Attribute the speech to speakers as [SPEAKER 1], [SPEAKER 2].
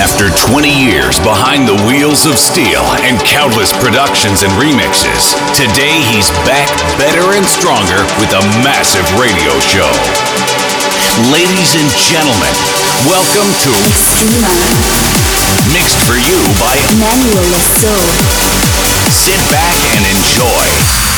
[SPEAKER 1] After 20 years behind the wheels of steel and countless productions and remixes, today he's back better and stronger with a massive radio show. Ladies and gentlemen, welcome to. Mixed for You by
[SPEAKER 2] Manuel Le Saux.
[SPEAKER 1] Sit back and enjoy.